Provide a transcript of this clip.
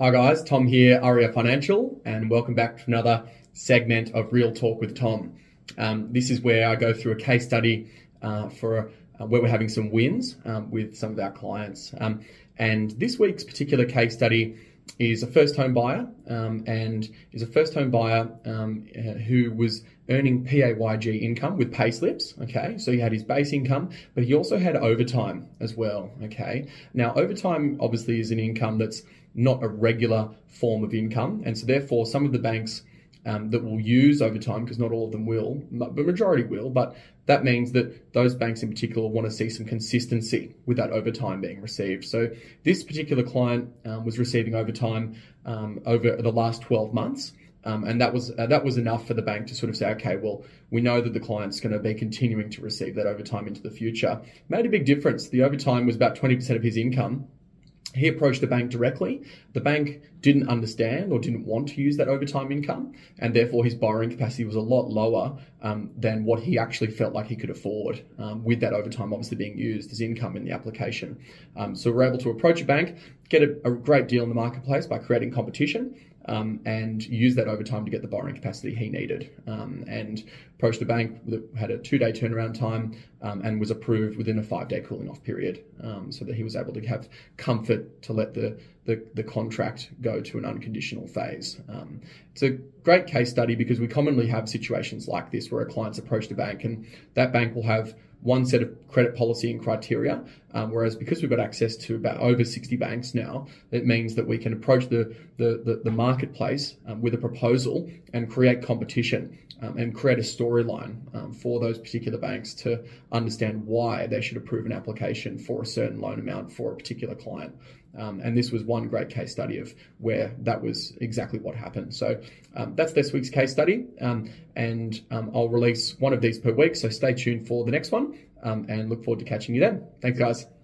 Hi guys, Tom here, Aria Financial, and welcome back to another segment of Reel Talk with Tom. Um, this is where I go through a case study uh, for uh, where we're having some wins um, with some of our clients. Um, and this week's particular case study is a first home buyer um, and is a first home buyer um, uh, who was earning PAYG income with pay slips. Okay, so he had his base income, but he also had overtime as well. Okay, now overtime obviously is an income that's not a regular form of income, and so therefore some of the banks um, that will use over time, because not all of them will, but majority will. But that means that those banks in particular want to see some consistency with that overtime being received. So this particular client um, was receiving overtime um, over the last 12 months. Um, and that was uh, that was enough for the bank to sort of say, okay, well, we know that the client's going to be continuing to receive that overtime into the future. Made a big difference. The overtime was about 20% of his income, he approached the bank directly. The bank didn't understand or didn't want to use that overtime income, and therefore his borrowing capacity was a lot lower um, than what he actually felt like he could afford, um, with that overtime obviously being used as income in the application. Um, so we're able to approach a bank, get a, a great deal in the marketplace by creating competition, um, and use that over time to get the borrowing capacity he needed. Um, and approached the bank that had a two day turnaround time um, and was approved within a five day cooling off period um, so that he was able to have comfort to let the, the, the contract go to an unconditional phase. Um, it's a great case study because we commonly have situations like this where a client's approached a bank and that bank will have one set of credit policy and criteria. Um, whereas because we've got access to about over 60 banks now, it means that we can approach the, the, the, the marketplace um, with a proposal and create competition um, and create a storyline um, for those particular banks to understand why they should approve an application for a certain loan amount for a particular client. Um, and this was one great case study of where that was exactly what happened. So um, that's this week's case study. Um, and um, I'll release one of these per week. So stay tuned for the next one um, and look forward to catching you then. Thanks, guys.